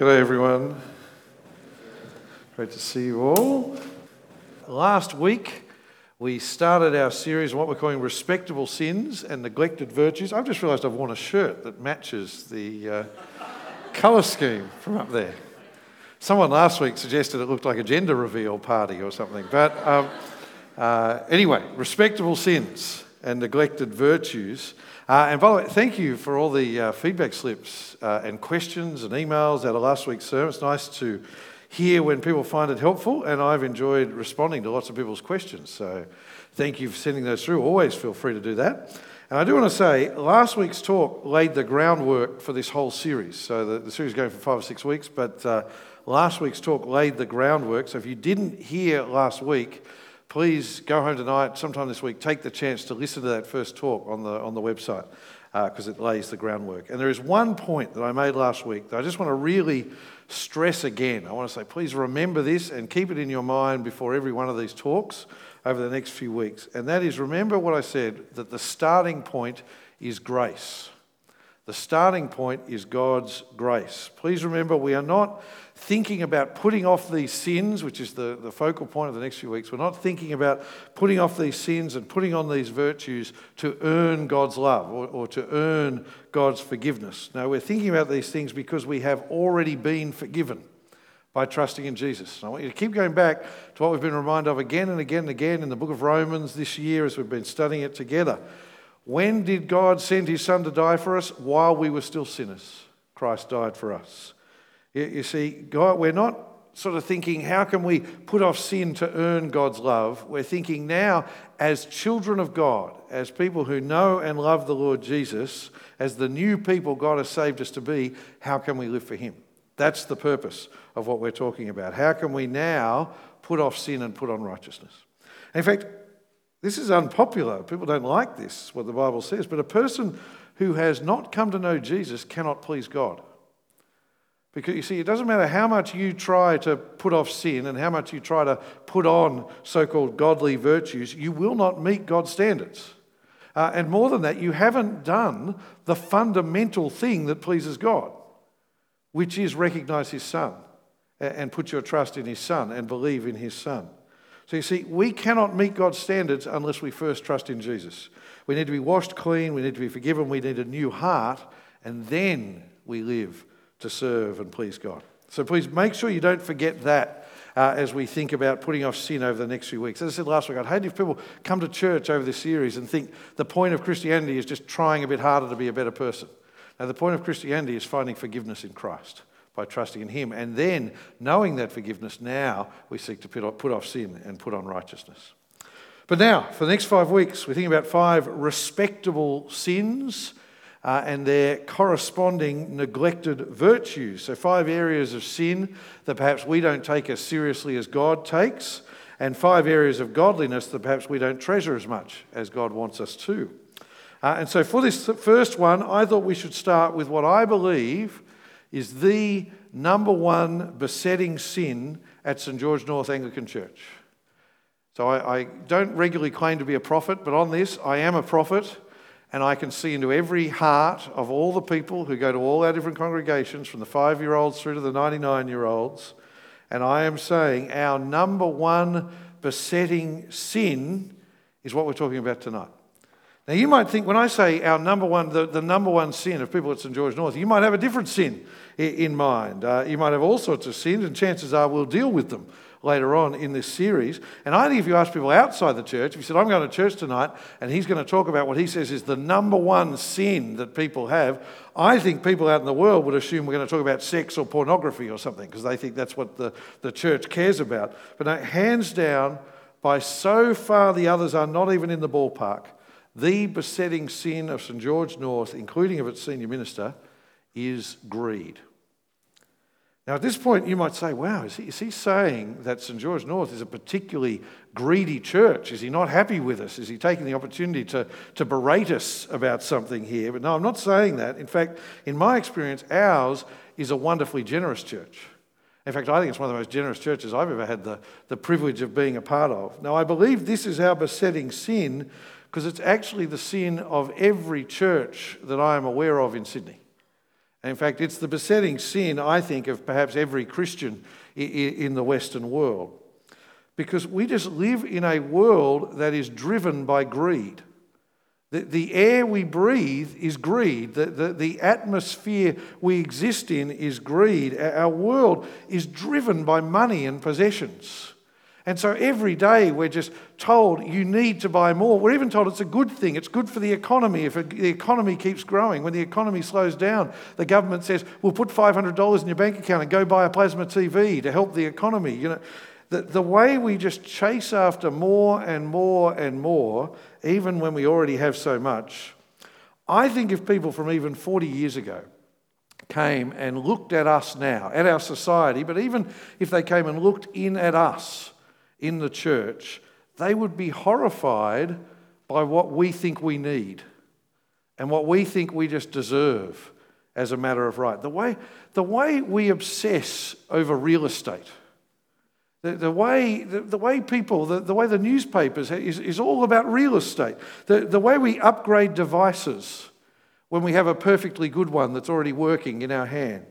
G'day, everyone. Great to see you all. Last week, we started our series on what we're calling respectable sins and neglected virtues. I've just realised I've worn a shirt that matches the uh, colour scheme from up there. Someone last week suggested it looked like a gender reveal party or something. But um, uh, anyway, respectable sins and neglected virtues. Uh, and by the way, thank you for all the uh, feedback slips uh, and questions and emails out of last week's sermon. It's nice to hear when people find it helpful, and I've enjoyed responding to lots of people's questions. So thank you for sending those through. Always feel free to do that. And I do want to say, last week's talk laid the groundwork for this whole series. So the, the series is going for five or six weeks, but uh, last week's talk laid the groundwork. So if you didn't hear last week, please go home tonight, sometime this week, take the chance to listen to that first talk on the, on the website because uh, it lays the groundwork. And there is one point that I made last week that I just want to really stress again. I want to say, please remember this and keep it in your mind before every one of these talks over the next few weeks. And that is remember what I said that the starting point is grace. The starting point is God's grace. Please remember, we are not thinking about putting off these sins, which is the, the focal point of the next few weeks. We're not thinking about putting off these sins and putting on these virtues to earn God's love or, or to earn God's forgiveness. No, we're thinking about these things because we have already been forgiven by trusting in Jesus. And I want you to keep going back to what we've been reminded of again and again and again in the book of Romans this year as we've been studying it together. When did God send his son to die for us? While we were still sinners. Christ died for us. You see, God, we're not sort of thinking, how can we put off sin to earn God's love? We're thinking now, as children of God, as people who know and love the Lord Jesus, as the new people God has saved us to be, how can we live for Him? That's the purpose of what we're talking about. How can we now put off sin and put on righteousness? In fact, this is unpopular. People don't like this, what the Bible says. But a person who has not come to know Jesus cannot please God. Because you see, it doesn't matter how much you try to put off sin and how much you try to put on so called godly virtues, you will not meet God's standards. Uh, and more than that, you haven't done the fundamental thing that pleases God, which is recognize His Son and put your trust in His Son and believe in His Son. So you see, we cannot meet God's standards unless we first trust in Jesus. We need to be washed clean, we need to be forgiven, we need a new heart, and then we live to serve and please God. So please make sure you don't forget that uh, as we think about putting off sin over the next few weeks. As I said last week, I'd hate if people come to church over this series and think the point of Christianity is just trying a bit harder to be a better person. Now, the point of Christianity is finding forgiveness in Christ by trusting in Him. And then, knowing that forgiveness, now we seek to put off sin and put on righteousness. But now, for the next five weeks, we're thinking about five respectable sins uh, and their corresponding neglected virtues. So, five areas of sin that perhaps we don't take as seriously as God takes, and five areas of godliness that perhaps we don't treasure as much as God wants us to. Uh, and so, for this first one, I thought we should start with what I believe is the number one besetting sin at St George North Anglican Church. So, I, I don't regularly claim to be a prophet, but on this, I am a prophet and I can see into every heart of all the people who go to all our different congregations, from the five year olds through to the 99 year olds. And I am saying our number one besetting sin is what we're talking about tonight. Now, you might think when I say our number one, the, the number one sin of people at St. George North, you might have a different sin in mind. Uh, you might have all sorts of sins, and chances are we'll deal with them later on in this series. And I think if you ask people outside the church, if you said, I'm going to church tonight, and he's going to talk about what he says is the number one sin that people have, I think people out in the world would assume we're going to talk about sex or pornography or something, because they think that's what the, the church cares about. But no, hands down, by so far the others are not even in the ballpark, the besetting sin of St. George North, including of its senior minister, is greed. Now, at this point, you might say, wow, is he, is he saying that St. George North is a particularly greedy church? Is he not happy with us? Is he taking the opportunity to, to berate us about something here? But no, I'm not saying that. In fact, in my experience, ours is a wonderfully generous church. In fact, I think it's one of the most generous churches I've ever had the, the privilege of being a part of. Now, I believe this is our besetting sin because it's actually the sin of every church that I am aware of in Sydney. And In fact, it's the besetting sin, I think, of perhaps every Christian in the Western world. Because we just live in a world that is driven by greed. The, the air we breathe is greed. The, the, the atmosphere we exist in is greed. Our world is driven by money and possessions. And so every day we're just told you need to buy more. We're even told it's a good thing. It's good for the economy if the economy keeps growing. When the economy slows down, the government says, we'll put $500 in your bank account and go buy a plasma TV to help the economy. You know, the, the way we just chase after more and more and more, even when we already have so much, I think if people from even 40 years ago came and looked at us now, at our society, but even if they came and looked in at us in the church, they would be horrified by what we think we need and what we think we just deserve as a matter of right. The way, the way we obsess over real estate the, the, way, the, the way people, the, the way the newspapers is, is all about real estate. The, the way we upgrade devices when we have a perfectly good one that's already working in our hand.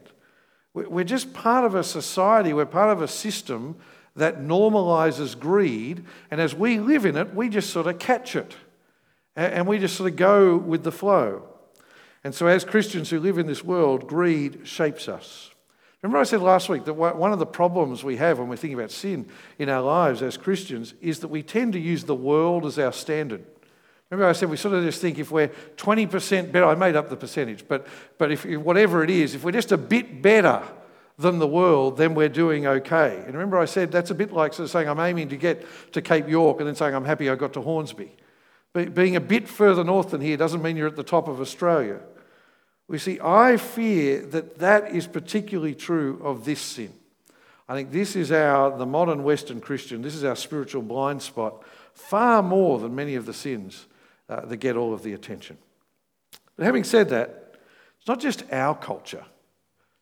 We're just part of a society, we're part of a system that normalizes greed, and as we live in it, we just sort of catch it. And we just sort of go with the flow. And so, as Christians who live in this world, greed shapes us. Remember, I said last week that one of the problems we have when we're thinking about sin in our lives as Christians is that we tend to use the world as our standard. Remember, I said we sort of just think if we're 20% better, I made up the percentage, but, but if whatever it is, if we're just a bit better than the world, then we're doing okay. And remember, I said that's a bit like sort of saying I'm aiming to get to Cape York and then saying I'm happy I got to Hornsby. Being a bit further north than here doesn't mean you're at the top of Australia. We see, I fear that that is particularly true of this sin. I think this is our, the modern Western Christian, this is our spiritual blind spot, far more than many of the sins uh, that get all of the attention. But having said that, it's not just our culture,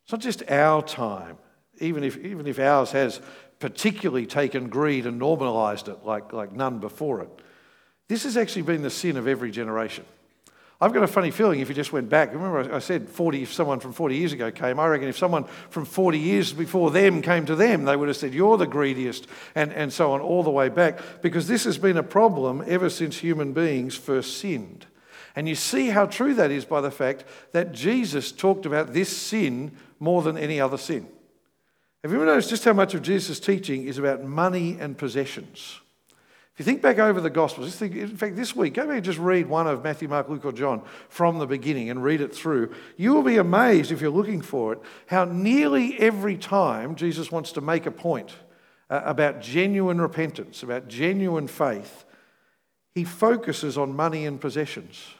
it's not just our time, even if, even if ours has particularly taken greed and normalized it like, like none before it. This has actually been the sin of every generation. I've got a funny feeling if you just went back, remember I said 40, if someone from 40 years ago came, I reckon if someone from 40 years before them came to them, they would have said, You're the greediest, and, and so on, all the way back, because this has been a problem ever since human beings first sinned. And you see how true that is by the fact that Jesus talked about this sin more than any other sin. Have you ever noticed just how much of Jesus' teaching is about money and possessions? If you think back over the Gospels, think, in fact, this week, go back and just read one of Matthew, Mark, Luke, or John from the beginning and read it through. You will be amazed, if you're looking for it, how nearly every time Jesus wants to make a point uh, about genuine repentance, about genuine faith, he focuses on money and possessions.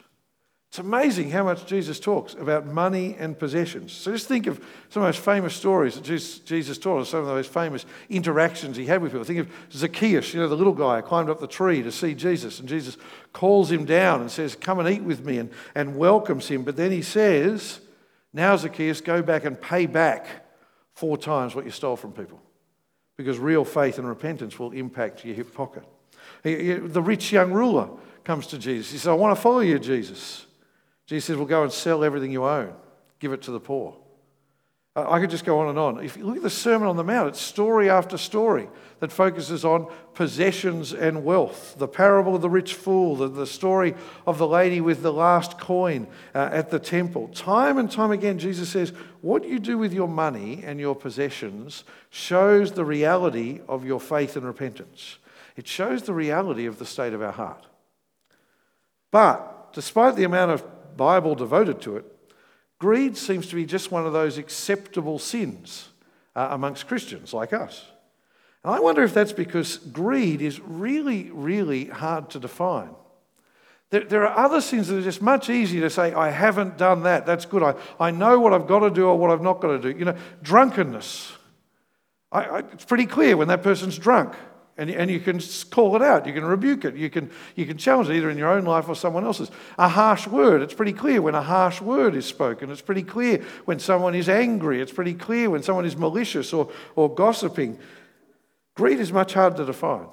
It's amazing how much Jesus talks about money and possessions. So just think of some of the most famous stories that Jesus taught us, some of the most famous interactions he had with people. Think of Zacchaeus, you know, the little guy who climbed up the tree to see Jesus, and Jesus calls him down and says, Come and eat with me, and, and welcomes him. But then he says, Now, Zacchaeus, go back and pay back four times what you stole from people. Because real faith and repentance will impact your hip pocket. The rich young ruler comes to Jesus. He says, I want to follow you, Jesus. Jesus says, Well, go and sell everything you own, give it to the poor. I could just go on and on. If you look at the Sermon on the Mount, it's story after story that focuses on possessions and wealth. The parable of the rich fool, the, the story of the lady with the last coin uh, at the temple. Time and time again, Jesus says, What you do with your money and your possessions shows the reality of your faith and repentance. It shows the reality of the state of our heart. But despite the amount of Bible devoted to it, greed seems to be just one of those acceptable sins uh, amongst Christians like us. And I wonder if that's because greed is really, really hard to define. There, there are other sins that are just much easier to say, I haven't done that. That's good. I, I know what I've got to do or what I've not got to do. You know, drunkenness. I, I, it's pretty clear when that person's drunk. And, and you can call it out, you can rebuke it, you can, you can challenge it either in your own life or someone else's. A harsh word, it's pretty clear when a harsh word is spoken. It's pretty clear when someone is angry. It's pretty clear when someone is malicious or, or gossiping. Greed is much harder to define.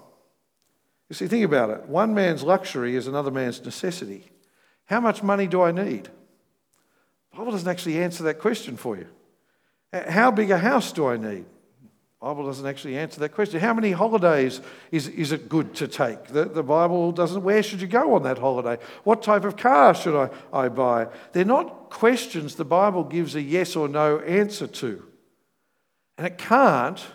You see, think about it. One man's luxury is another man's necessity. How much money do I need? The Bible doesn't actually answer that question for you. How big a house do I need? Bible doesn't actually answer that question. How many holidays is, is it good to take? The, the Bible doesn't. Where should you go on that holiday? What type of car should I, I buy? They're not questions the Bible gives a yes or no answer to. And it can't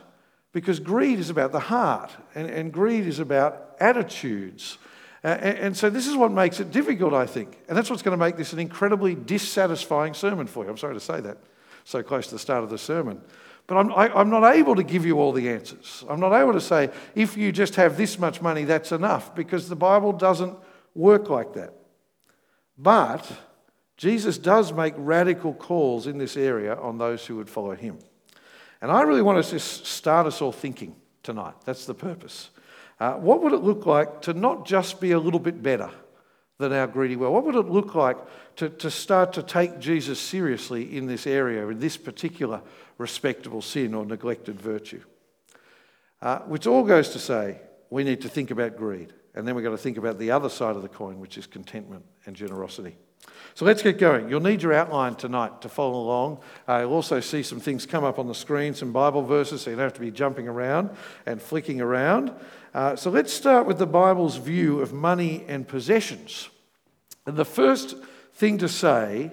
because greed is about the heart, and, and greed is about attitudes. And, and, so this is what makes it difficult, I think. And that's what's going to make this an incredibly dissatisfying sermon for you. I'm sorry to say that so close to the start of the sermon. But I'm, I, i am not able to give you all the answers. I'm not able to say, if you just have this much money, that's enough, because the Bible doesn't work like that. But Jesus does make radical calls in this area on those who would follow him. And I really want to just start us all thinking tonight. That's the purpose. Uh, what would it look like to not just be a little bit better than our greedy world? What would it look like to, to start to take Jesus seriously in this area, in this particular respectable sin or neglected virtue? Uh, which all goes to say we need to think about greed. And then we've got to think about the other side of the coin, which is contentment and generosity. So let's get going. You'll need your outline tonight to follow along. Uh, you'll also see some things come up on the screen, some Bible verses, so you don't have to be jumping around and flicking around. Uh, so let's start with the Bible's view of money and possessions. And the first thing to say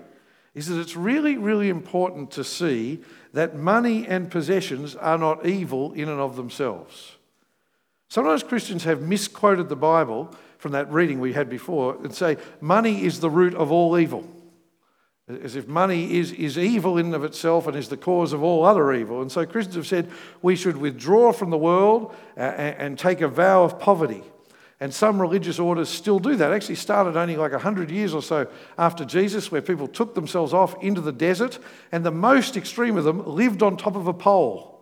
is that it's really, really important to see that money and possessions are not evil in and of themselves. Sometimes Christians have misquoted the Bible from that reading we had before and say money is the root of all evil. As if money is, is evil in and of itself and is the cause of all other evil. And so Christians have said we should withdraw from the world uh, and, and take a vow of poverty. And some religious orders still do that. Actually, started only like 100 years or so after Jesus, where people took themselves off into the desert, and the most extreme of them lived on top of a pole.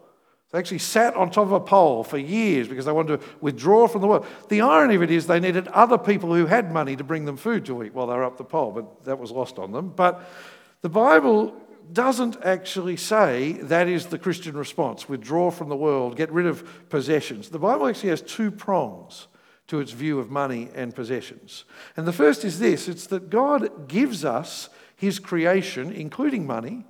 They actually sat on top of a pole for years because they wanted to withdraw from the world. The irony of it is they needed other people who had money to bring them food to eat while they were up the pole, but that was lost on them. But the Bible doesn't actually say that is the Christian response withdraw from the world, get rid of possessions. The Bible actually has two prongs to its view of money and possessions. And the first is this it's that God gives us his creation, including money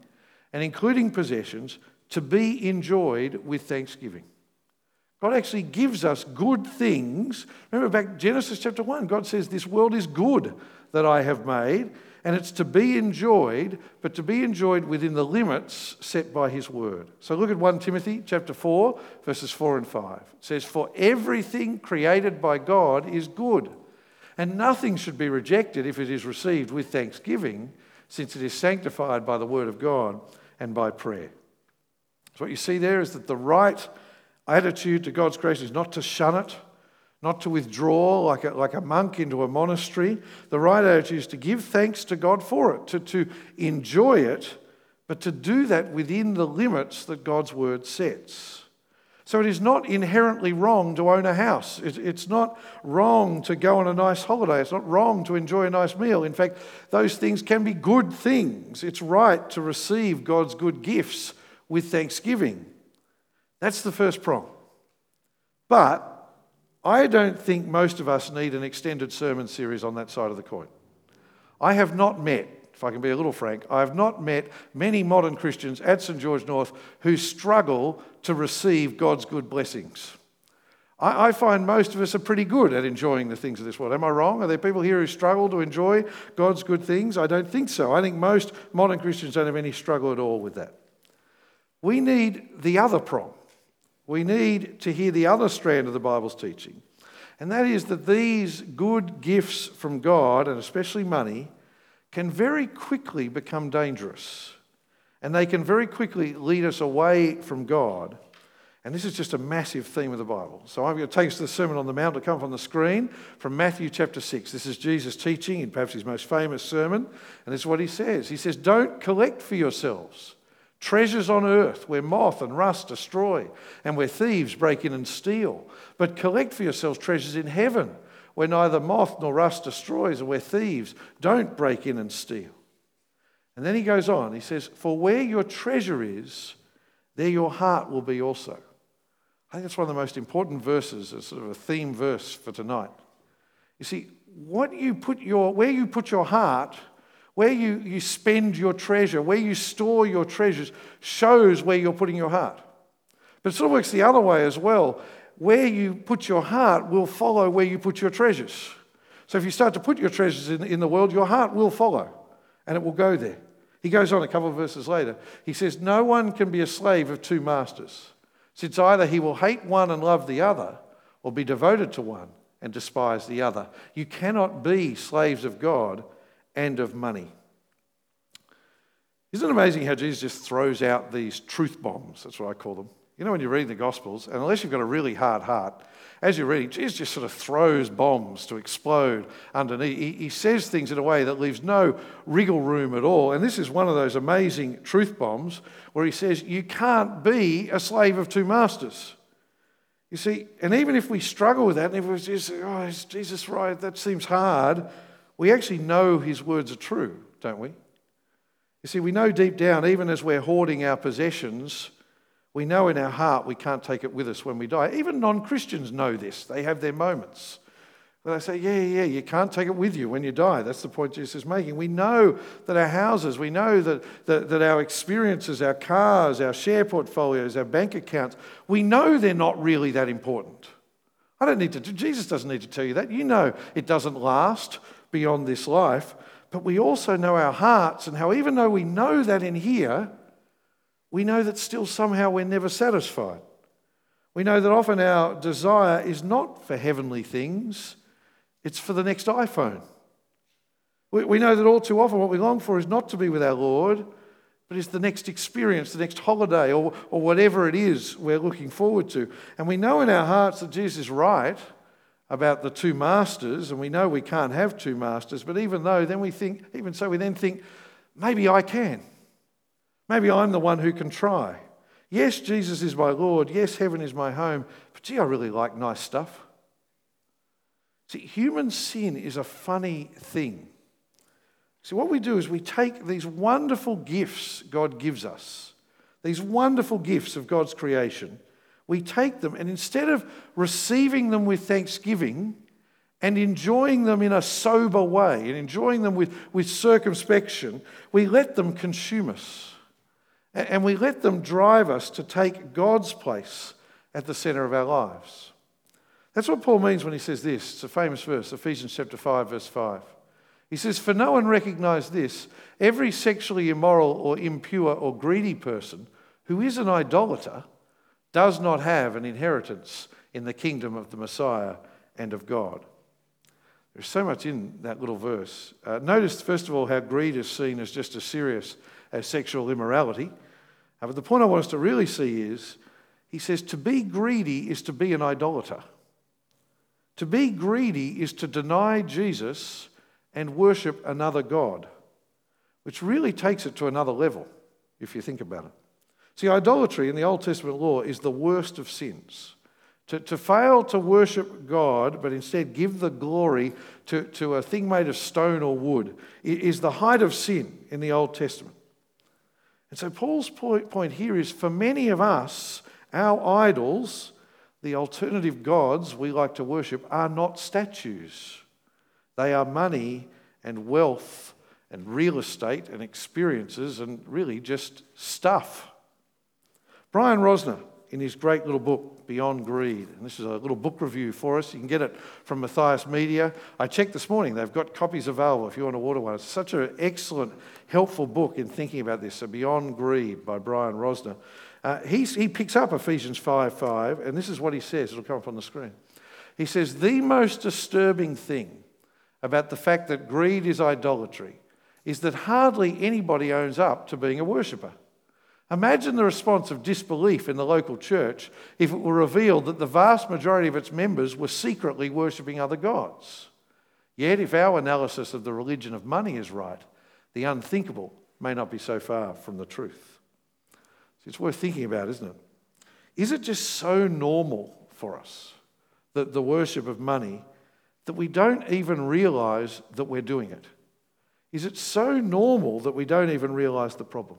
and including possessions, to be enjoyed with thanksgiving. God actually gives us good things. Remember back Genesis chapter 1, God says, This world is good that I have made, and it's to be enjoyed, but to be enjoyed within the limits set by His word. So look at 1 Timothy chapter 4, verses 4 and 5. It says, For everything created by God is good, and nothing should be rejected if it is received with thanksgiving, since it is sanctified by the word of God and by prayer. So, what you see there is that the right attitude to God's creation is not to shun it, not to withdraw like a, like a monk into a monastery. The right attitude is to give thanks to God for it, to, to enjoy it, but to do that within the limits that God's word sets. So it is not inherently wrong to own a house. It's not wrong to go on a nice holiday. It's not wrong to enjoy a nice meal. In fact, those things can be good things. It's right to receive God's good gifts with thanksgiving. That's the first prong. But I don't think most of us need an extended sermon series on that side of the coin. I have not met, if I can be a little frank, I have not met many modern Christians at St George North who struggle to receive God's good blessings. I, find most of us are pretty good at enjoying the things of this world. Am I wrong? Are there people here who struggle to enjoy God's good things? I don't think so. I think most modern Christians don't have any struggle at all with that. We need the other prong. We need to hear the other strand of the Bible's teaching. And that is that these good gifts from God, and especially money, can very quickly become dangerous. And they can very quickly lead us away from God. And this is just a massive theme of the Bible. So I'm going to take us to the Sermon on the Mount to come on the screen from Matthew chapter 6. This is Jesus teaching in perhaps his most famous sermon. And this is what he says He says, Don't collect for yourselves treasures on earth where moth and rust destroy and where thieves break in and steal. But collect for yourselves treasures in heaven where neither moth nor rust destroys and where thieves don't break in and steal. And then he goes on, he says, For where your treasure is, there your heart will be also. I think that's one of the most important verses, a sort of a theme verse for tonight. You see, what you put your, where you put your heart Where you, you spend your treasure, where you store your treasures, shows where you're putting your heart. But it sort of works the other way as well. Where you put your heart will follow where you put your treasures. So if you start to put your treasures in, in the world, your heart will follow and it will go there. He goes on a couple of verses later. He says, No one can be a slave of two masters, since either he will hate one and love the other, or be devoted to one and despise the other. You cannot be slaves of God and of money. Isn't it amazing how Jesus just throws out these truth bombs? That's what I call them. You know, when you're reading the Gospels, and unless you've got a really hard heart, as you're reading, Jesus just sort of throws bombs to explode underneath. He, he says things in a way that leaves no wriggle room at all. And this is one of those amazing truth bombs where he says, You can't be a slave of two masters. You see, and even if we struggle with that, and if we just, oh, is Jesus right? That seems hard. We actually know his words are true, don't we? You see, we know deep down, even as we're hoarding our possessions, we know in our heart we can't take it with us when we die. Even non Christians know this. They have their moments where they say, Yeah, yeah, you can't take it with you when you die. That's the point Jesus is making. We know that our houses, we know that, that, that our experiences, our cars, our share portfolios, our bank accounts, we know they're not really that important. I don't need to, Jesus doesn't need to tell you that. You know it doesn't last beyond this life. But we also know our hearts and how, even though we know that in here, we know that still somehow we're never satisfied. We know that often our desire is not for heavenly things, it's for the next iPhone. We, know that all too often what we long for is not to be with our Lord, but it's the next experience, the next holiday, or, or whatever it is we're looking forward to. And we know in our hearts that Jesus is right about the two masters, and we know we can't have two masters, but even though, then we think, even so, we then think, maybe I can. Maybe I'm the one who can try. Yes, Jesus is my Lord. Yes, heaven is my home. But gee, I really like nice stuff. See, human sin is a funny thing. See, what we do is we take these wonderful gifts God gives us, these wonderful gifts of God's creation, we take them and instead of receiving them with thanksgiving and enjoying them in a sober way and enjoying them with, with circumspection, we let them consume us. And we let them drive us to take God's place at the center of our lives. That's what Paul means when he says this. It's a famous verse, Ephesians chapter 5, verse 5. He says, For no one recognized this. Every sexually immoral or impure or greedy person who is an idolater does not have an inheritance in the kingdom of the Messiah and of God. There's so much in that little verse. Uh, notice, first of all, how greed is seen as just as serious as sexual immorality. Uh, but the point I want us to really see is he says to be greedy is to be an idolater. To be greedy is to deny Jesus and worship another God, which really takes it to another level, if you think about it. See, idolatry in the Old Testament law is the worst of sins. To, to fail to worship God, but instead give the glory to, to a thing made of stone or wood, is the height of sin in the Old Testament. And so Paul's point here is for many of us, our idols, the alternative gods we like to worship, are not statues. They are money and wealth and real estate and experiences and really just stuff. Brian Rosner in his great little book, Beyond Greed. And this is a little book review for us. You can get it from Matthias Media. I checked this morning, they've got copies available if you want to order one. It's such an excellent, helpful book in thinking about this. So, Beyond Greed by Brian Rosner. Uh, he picks up Ephesians 5 5, and this is what he says. It'll come up on the screen. He says, The most disturbing thing about the fact that greed is idolatry is that hardly anybody owns up to being a worshipper. Imagine the response of disbelief in the local church if it were revealed that the vast majority of its members were secretly worshipping other gods. Yet, if our analysis of the religion of money is right, the unthinkable may not be so far from the truth. It's worth thinking about, isn't it? Is it just so normal for us that the worship of money that we don't even realize that we're doing it? Is it so normal that we don't even realize the problem?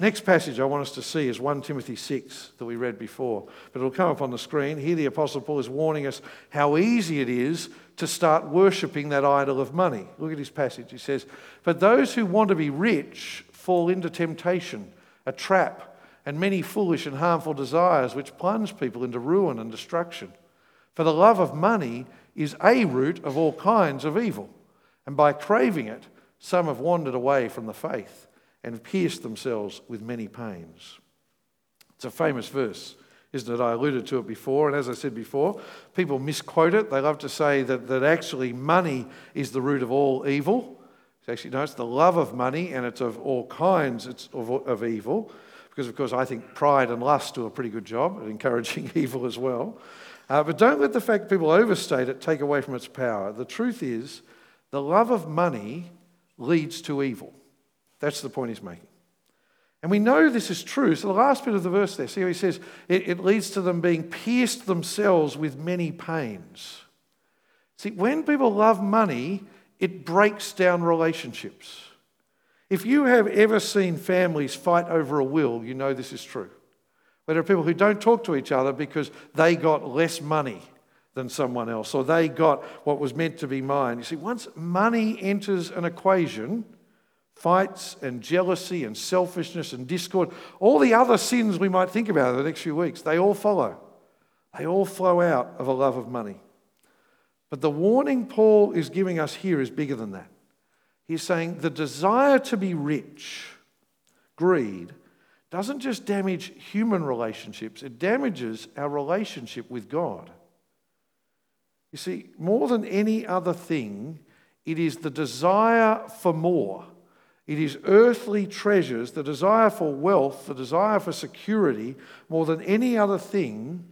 Next passage I want us to see is 1 Timothy 6 that we read before, but it'll come up on the screen. Here, the Apostle Paul is warning us how easy it is to start worshipping that idol of money. Look at his passage. He says, But those who want to be rich fall into temptation, a trap, and many foolish and harmful desires which plunge people into ruin and destruction. For the love of money is a root of all kinds of evil, and by craving it, some have wandered away from the faith and pierced themselves with many pains. It's a famous verse, isn't it? I alluded to it before, and as I said before, people misquote it. They love to say that, that actually money is the root of all evil. It's actually, no, it's the love of money, and it's of all kinds it's of, of evil. Because, of course, I think pride and lust do a pretty good job at encouraging evil as well. Uh, but don't let the fact that people overstate it take away from its power. The truth is, the love of money leads to evil. That's the point he's making. And we know this is true. So the last bit of the verse there, see how he says, it, it leads to them being pierced themselves with many pains. See, when people love money, it breaks down relationships. If you have ever seen families fight over a will, you know this is true. Where there are people who don't talk to each other because they got less money than someone else, or they got what was meant to be mine. You see, once money enters an equation, fights and jealousy and selfishness and discord, all the other sins we might think about in the next few weeks, they all follow. They all flow out of a love of money. But the warning Paul is giving us here is bigger than that. He's saying the desire to be rich, greed, doesn't just damage human relationships, it damages our relationship with God. You see, more than any other thing, it is the desire for more. It is earthly treasures, the desire for wealth, the desire for security, more than any other thing,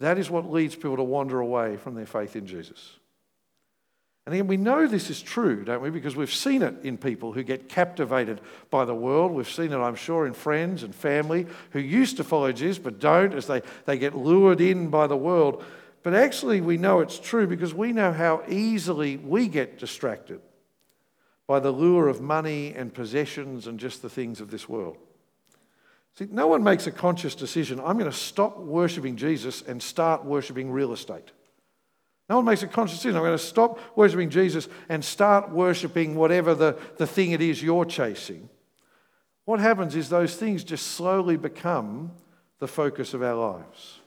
that is what leads people to wander away from their faith in Jesus. And again, we know this is true, don't we? Because we've seen it in people who get captivated by the world. We've seen it, I'm sure, in friends and family who used to follow Jesus but don't as they, they get lured in by the world. But actually, we know it's true because we know how easily we get distracted by the lure of money and possessions and just the things of this world. See, no one makes a conscious decision I'm going to stop worshipping Jesus and start worshipping real estate. No one makes a conscious decision. I'm going to stop worshipping Jesus and start worshipping whatever the, the thing it is you're chasing. What happens is those things just slowly become the focus of our lives.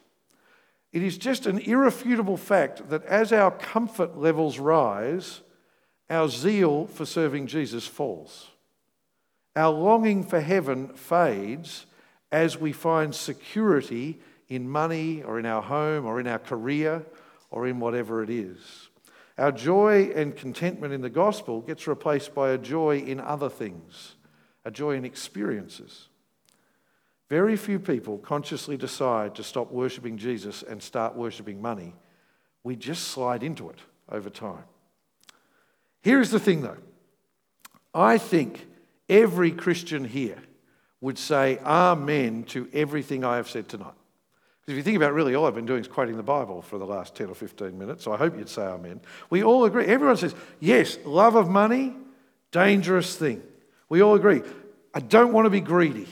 It is just an irrefutable fact that as our comfort levels rise, our zeal for serving Jesus falls. Our longing for heaven fades as we find security in money or in our home or in our career or in whatever it is. Our joy and contentment in the gospel gets replaced by a joy in other things, a joy in experiences. Very few people consciously decide to stop worshipping Jesus and start worshipping money. We just slide into it over time. Here's the thing though I think every Christian here would say amen to everything I have said tonight. Because if you think about it, really, all I've been doing is quoting the Bible for the last 10 or 15 minutes, so I hope you'd say amen. We all agree. Everyone says, yes, love of money, dangerous thing. We all agree. I don't want to be greedy.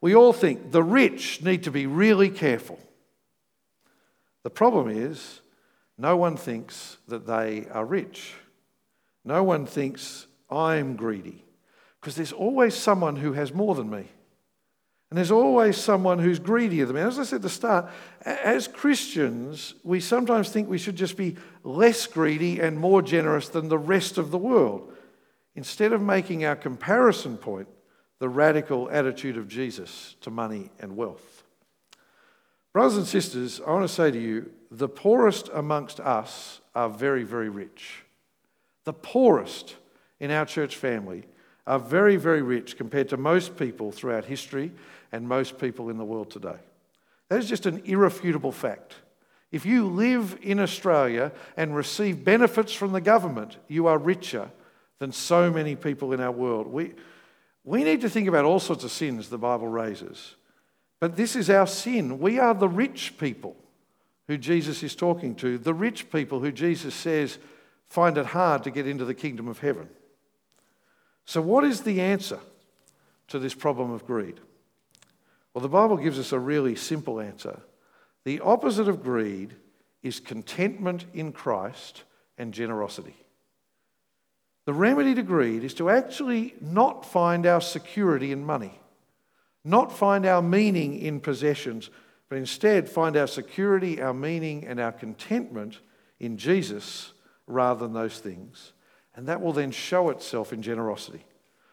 We all think the rich need to be really careful. The problem is, no one thinks that they are rich. No one thinks I'm greedy. Because there's always someone who has more than me. And there's always someone who's greedier than me. As I said at the start, as Christians, we sometimes think we should just be less greedy and more generous than the rest of the world, instead of making our comparison point the radical attitude of Jesus to money and wealth. Brothers and sisters, I want to say to you the poorest amongst us are very, very rich. The poorest in our church family are very, very rich compared to most people throughout history and most people in the world today. That is just an irrefutable fact. If you live in Australia and receive benefits from the government, you are richer than so many people in our world. We, we need to think about all sorts of sins the Bible raises. But this is our sin. We are the rich people who Jesus is talking to, the rich people who Jesus says find it hard to get into the kingdom of heaven. So, what is the answer to this problem of greed? Well, the Bible gives us a really simple answer. The opposite of greed is contentment in Christ and generosity. The remedy to greed is to actually not find our security in money, not find our meaning in possessions, but instead find our security, our meaning, and our contentment in Jesus rather than those things. And that will then show itself in generosity.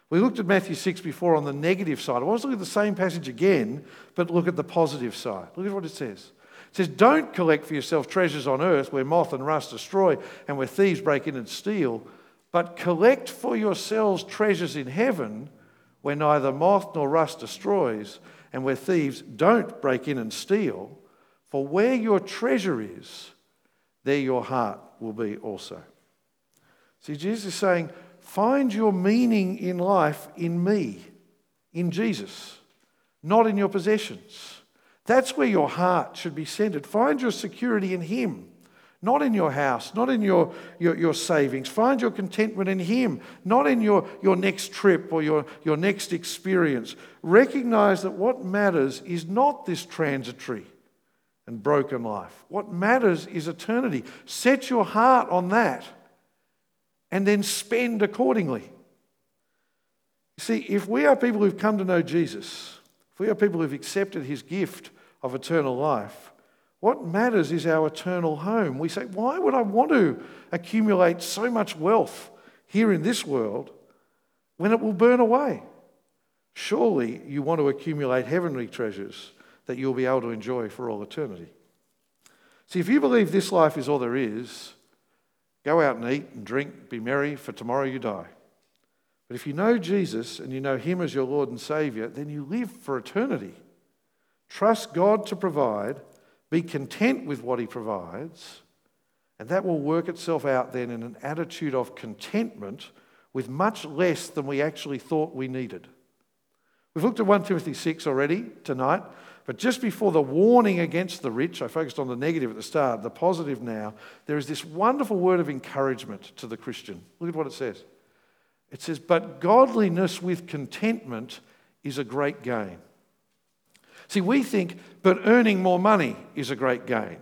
We looked at Matthew 6 before on the negative side. I want to look at the same passage again, but look at the positive side. Look at what it says. It says, Don't collect for yourself treasures on earth where moth and rust destroy and where thieves break in and steal, but collect for yourselves treasures in heaven where neither moth nor rust destroys and where thieves don't break in and steal. For where your treasure is, there your heart will be also. See, Jesus is saying, find your meaning in life in me, in Jesus, not in your possessions. That's where your heart should be centered. Find your security in Him, not in your house, not in your, your, your, savings. Find your contentment in Him, not in your, your next trip or your, your next experience. Recognize that what matters is not this transitory and broken life. What matters is eternity. Set your heart on that and then spend accordingly. See, if we are people who've come to know Jesus, if we are people who've accepted his gift of eternal life, what matters is our eternal home. We say, why would I want to accumulate so much wealth here in this world when it will burn away? Surely you want to accumulate heavenly treasures that you'll be able to enjoy for all eternity. See, if you believe this life is all there is, go out and eat and drink, be merry, for tomorrow you die. But if you know Jesus and you know Him as your Lord and Savior, then you live for eternity. Trust God to provide, be content with what He provides, and that will work itself out then in an attitude of contentment with much less than we actually thought we needed. We've looked at 1 Timothy 6 already tonight. But just before the warning against the rich, I focused on the negative at the start, the positive now, there is this wonderful word of encouragement to the Christian. Look at what it says. It says, But godliness with contentment is a great gain. See, we think, but earning more money is a great gain.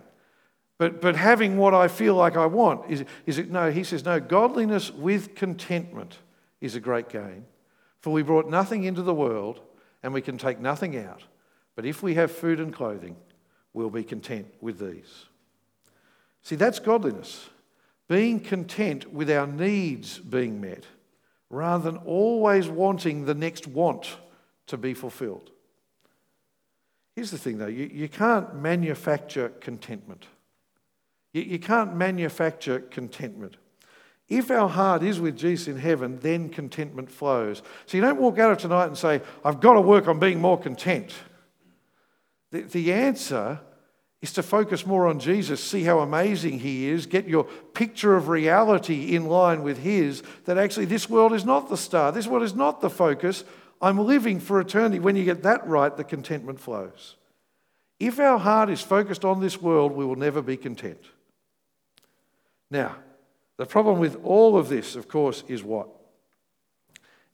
But, but having what I feel like I want is, is it? No, he says, no, godliness with contentment is a great gain. For we brought nothing into the world and we can take nothing out. But if we have food and clothing, we'll be content with these. See, that's godliness. Being content with our needs being met rather than always wanting the next want to be fulfilled. Here's the thing though you, you can't manufacture contentment. You, you can't manufacture contentment. If our heart is with Jesus in heaven, then contentment flows. So you don't walk out of tonight and say, I've got to work on being more content. The, the answer is to focus more on Jesus, see how amazing He is, get your picture of reality in line with His, that actually this world is not the star, this world is not the focus. I'm living for eternity. When you get that right, the contentment flows. If our heart is focused on this world, we will never be content. Now, the problem with all of this, of course, is what?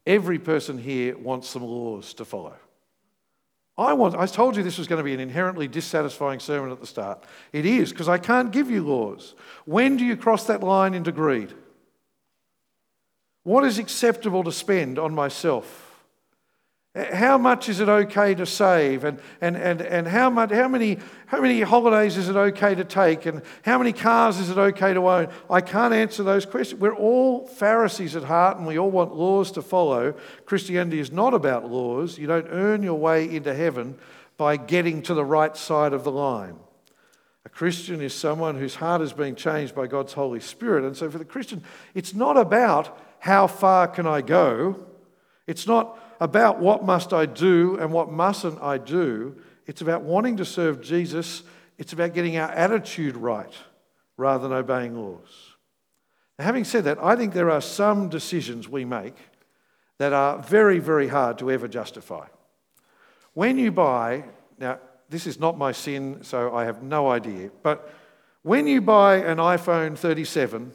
Every person here wants some laws to follow. I, want, I told you this was going to be an inherently dissatisfying sermon at the start. It is, because I can't give you laws. When do you cross that line into greed? What is acceptable to spend on myself? How much is it okay to save? And, and, and, and how, much, how, many, how many holidays is it okay to take? And how many cars is it okay to own? I can't answer those questions. We're all Pharisees at heart and we all want laws to follow. Christianity is not about laws. You don't earn your way into heaven by getting to the right side of the line. A Christian is someone whose heart is being changed by God's Holy Spirit. And so for the Christian, it's not about how far can I go. It's not about what must I do and what mustn't I do. It's about wanting to serve Jesus. It's about getting our attitude right rather than obeying laws. Now, having said that, I think there are some decisions we make that are very, very hard to ever justify. When you buy, now, this is not my sin, so I have no idea, but when you buy an iPhone 37,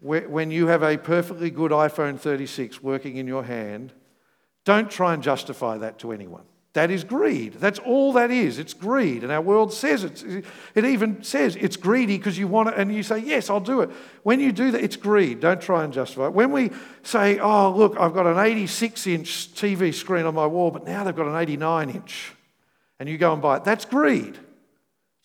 when you have a perfectly good iPhone 36 working in your hand, don't try and justify that to anyone. That is greed. That's all that is. It's greed. And our world says it. It even says it's greedy because you want it and you say, Yes, I'll do it. When you do that, it's greed. Don't try and justify it. When we say, Oh, look, I've got an 86 inch TV screen on my wall, but now they've got an 89 inch, and you go and buy it, that's greed.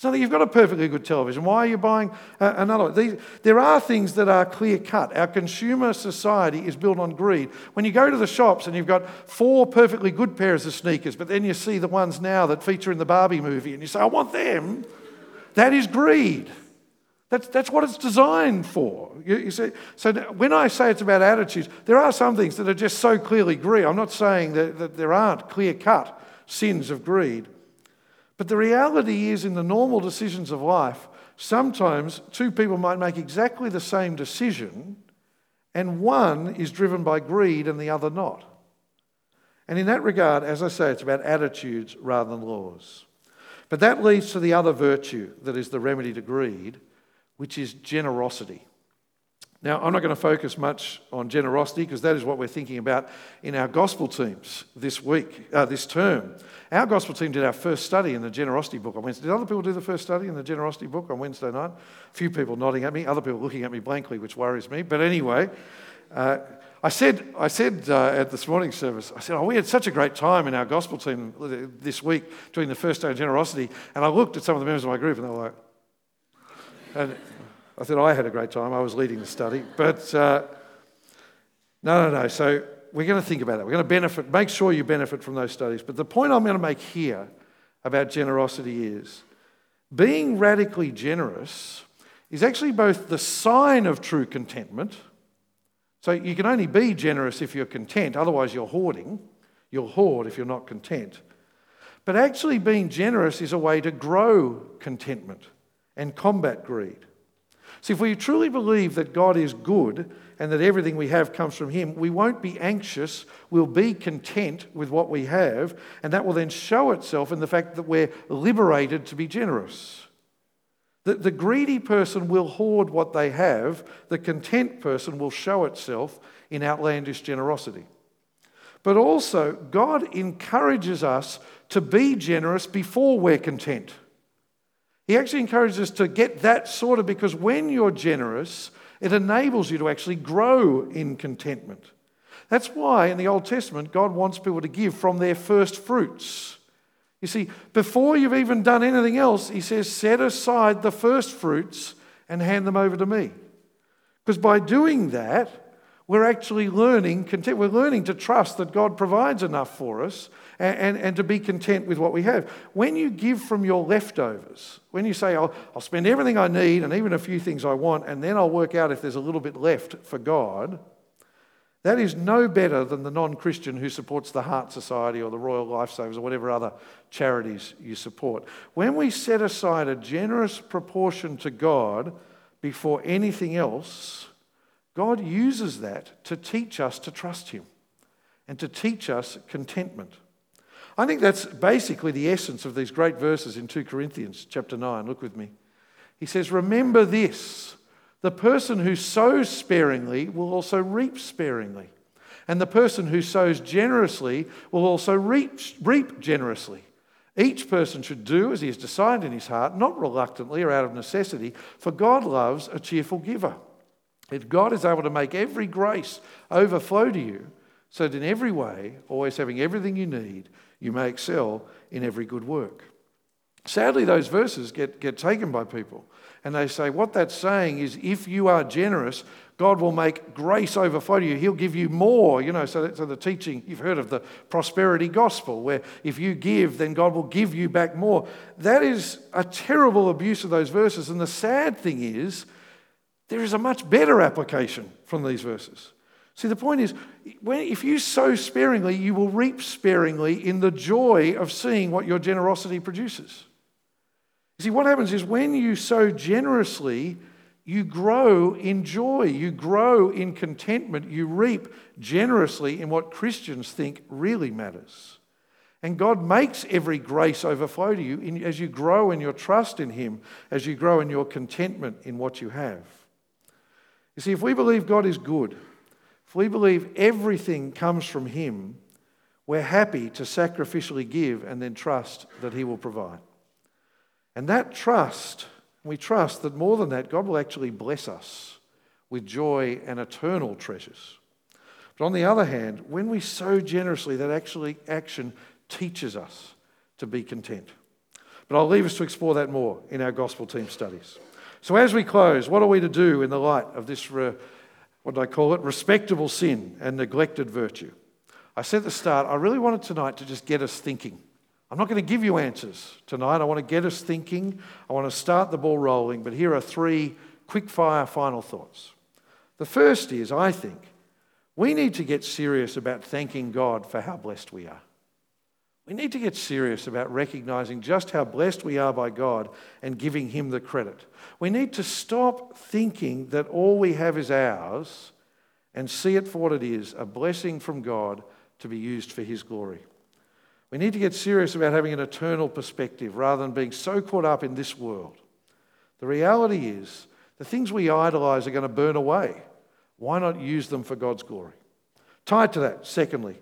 So that you've got a perfectly good television. Why are you buying uh, another one? These, there are things that are clear cut. Our consumer society is built on greed. When you go to the shops and you've got four perfectly good pairs of sneakers, but then you see the ones now that feature in the Barbie movie and you say, I want them, that is greed. That's, that's what it's designed for. You, you see, so when I say it's about attitudes, there are some things that are just so clearly greed. I'm not saying that, that there aren't clear cut sins of greed. But the reality is, in the normal decisions of life, sometimes two people might make exactly the same decision, and one is driven by greed and the other not. And in that regard, as I say, it's about attitudes rather than laws. But that leads to the other virtue that is the remedy to greed, which is generosity. Now, I'm not going to focus much on generosity because that is what we're thinking about in our gospel teams this week, uh, this term. Our gospel team did our first study in the generosity book on Wednesday. Did other people do the first study in the generosity book on Wednesday night? A few people nodding at me, other people looking at me blankly, which worries me. But anyway, uh, I said, I said uh, at this morning's service, I said, oh, we had such a great time in our gospel team this week doing the first day of generosity. And I looked at some of the members of my group and they were like, and I said I had a great time. I was leading the study. But uh, no, no, no. So we're going to think about that. We're going to benefit, make sure you benefit from those studies. But the point I'm going to make here about generosity is being radically generous is actually both the sign of true contentment. So you can only be generous if you're content, otherwise, you're hoarding. You'll hoard if you're not content. But actually, being generous is a way to grow contentment and combat greed. See, if we truly believe that God is good and that everything we have comes from Him, we won't be anxious. We'll be content with what we have, and that will then show itself in the fact that we're liberated to be generous. The, the greedy person will hoard what they have, the content person will show itself in outlandish generosity. But also, God encourages us to be generous before we're content. He actually encourages us to get that sorted because when you're generous, it enables you to actually grow in contentment. That's why in the Old Testament, God wants people to give from their first fruits. You see, before you've even done anything else, He says, set aside the first fruits and hand them over to me. Because by doing that, we're actually learning, we're learning to trust that God provides enough for us and, and, and, to be content with what we have. When you give from your leftovers, when you say, I'll, I'll spend everything I need and even a few things I want, and then I'll work out if there's a little bit left for God, that is no better than the non Christian who supports the Heart Society or the Royal Lifesavers or whatever other charities you support. When we set aside a generous proportion to God before anything else, God uses that to teach us to trust Him and to teach us contentment. I think that's basically the essence of these great verses in 2 Corinthians chapter 9. Look with me. He says, Remember this the person who sows sparingly will also reap sparingly, and the person who sows generously will also reap, reap generously. Each person should do as he has decided in his heart, not reluctantly or out of necessity, for God loves a cheerful giver. If God is able to make every grace overflow to you, so that in every way, always having everything you need, you may excel in every good work. Sadly, those verses get, get taken by people. And they say, what that's saying is if you are generous, God will make grace overflow to you. He'll give you more. You know, so, so the teaching, you've heard of the prosperity gospel, where if you give, then God will give you back more. That is a terrible abuse of those verses. And the sad thing is, there is a much better application from these verses. See, the point is, when, if you sow sparingly, you will reap sparingly in the joy of seeing what your generosity produces. You see, what happens is when you sow generously, you grow in joy, you grow in contentment, you reap generously in what Christians think really matters. And God makes every grace overflow to you as you grow in your trust in Him, as you grow in your contentment in what you have. You see, if we believe God is good, if we believe everything comes from Him, we're happy to sacrificially give and then trust that He will provide. And that trust, we trust that more than that, God will actually bless us with joy and eternal treasures. But on the other hand, when we sow generously, that actually action teaches us to be content. But I'll leave us to explore that more in our gospel team studies. So as we close, what are we to do in the light of this, uh, what do I call it, respectable sin and neglected virtue? I said at the start, I really wanted tonight to just get us thinking. I'm not going to give you answers tonight. I want to get us thinking. I want to start the ball rolling. But here are three quick fire final thoughts. The first is, I think, we need to get serious about thanking God for how blessed we are. We need to get serious about recognizing just how blessed we are by God and giving Him the credit. We need to stop thinking that all we have is ours and see it for what it is a blessing from God to be used for His glory. We need to get serious about having an eternal perspective rather than being so caught up in this world. The reality is, the things we idolize are going to burn away. Why not use them for God's glory? Tied to that, secondly,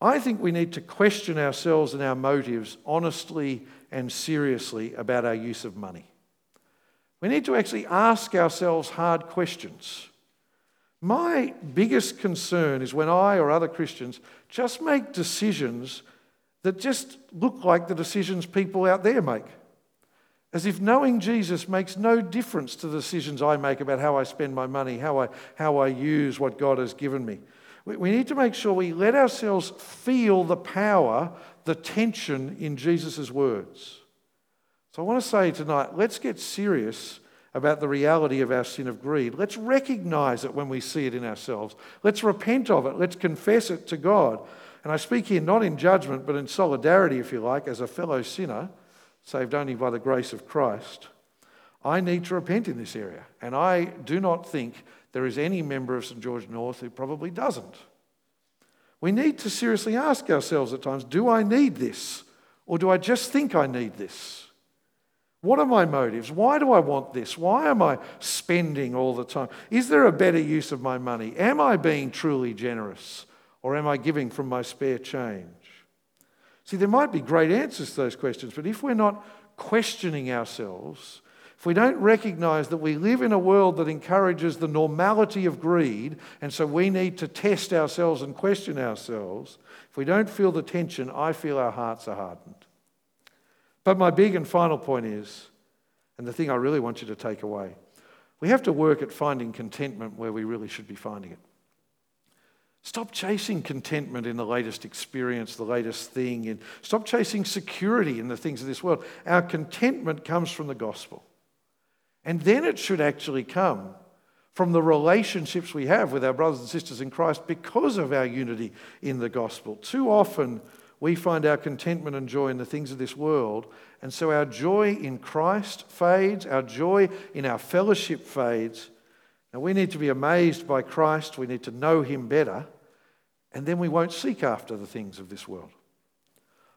I think we need to question ourselves and our motives honestly and seriously about our use of money. We need to actually ask ourselves hard questions. My biggest concern is when I or other Christians just make decisions that just look like the decisions people out there make. As if knowing Jesus makes no difference to the decisions I make about how I spend my money, how I, how I use what God has given me. We, need to make sure we let ourselves feel the power, the tension in Jesus' words. So I want to say tonight let's get serious about the reality of our sin of greed. Let's recognize it when we see it in ourselves. Let's repent of it. Let's confess it to God. And I speak here not in judgment, but in solidarity, if you like, as a fellow sinner, saved only by the grace of Christ. I need to repent in this area. And I do not think there is any member of St. George North who probably doesn't. We need to seriously ask ourselves at times do I need this? Or do I just think I need this? What are my motives? Why do I want this? Why am I spending all the time? Is there a better use of my money? Am I being truly generous? Or am I giving from my spare change? See, there might be great answers to those questions, but if we're not questioning ourselves, if we don't recognize that we live in a world that encourages the normality of greed, and so we need to test ourselves and question ourselves, if we don't feel the tension, I feel our hearts are hardened. But my big and final point is, and the thing I really want you to take away, we have to work at finding contentment where we really should be finding it. Stop chasing contentment in the latest experience, the latest thing. And stop chasing security in the things of this world. Our contentment comes from the gospel. And then it should actually come from the relationships we have with our brothers and sisters in Christ because of our unity in the gospel. Too often, we find our contentment and joy in the things of this world. And so our joy in Christ fades, our joy in our fellowship fades. Now we need to be amazed by Christ, we need to know Him better, and then we won't seek after the things of this world.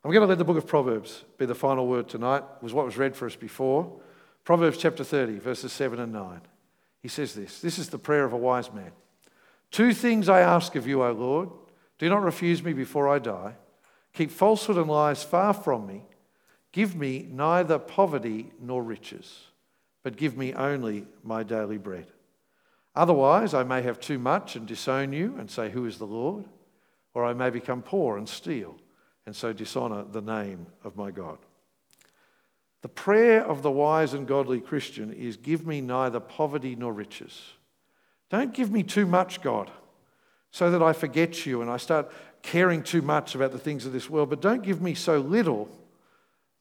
I'm going to let the book of Proverbs be the final word tonight, it was what was read for us before. Proverbs chapter 30, verses 7 and 9. He says this This is the prayer of a wise man. Two things I ask of you, O Lord. Do not refuse me before I die. Keep falsehood and lies far from me. Give me neither poverty nor riches, but give me only my daily bread. Otherwise, I may have too much and disown you and say, Who is the Lord? Or I may become poor and steal and so dishonor the name of my God. The prayer of the wise and godly Christian is Give me neither poverty nor riches. Don't give me too much, God, so that I forget you and I start caring too much about the things of this world, but don't give me so little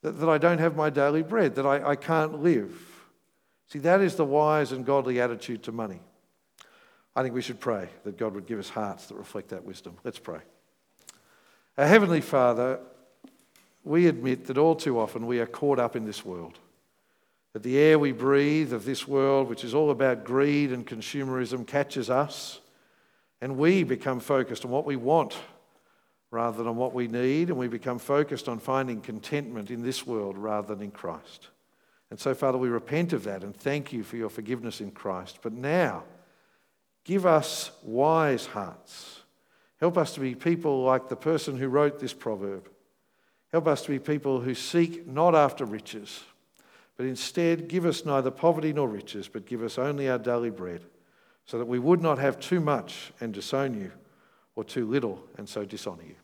that, that I don't have my daily bread, that I, I can't live. See, that is the wise and godly attitude to money. I think we should pray that God would give us hearts that reflect that wisdom. Let's pray. Our Heavenly Father, we admit that all too often we are caught up in this world. That the air we breathe of this world, which is all about greed and consumerism, catches us, and we become focused on what we want rather than on what we need, and we become focused on finding contentment in this world rather than in Christ. And so, Father, we repent of that and thank you for your forgiveness in Christ. But now, give us wise hearts. Help us to be people like the person who wrote this proverb. Help us to be people who seek not after riches, but instead give us neither poverty nor riches, but give us only our daily bread, so that we would not have too much and disown you, or too little and so dishonour you.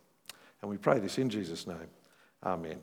And we pray this in Jesus' name. Amen.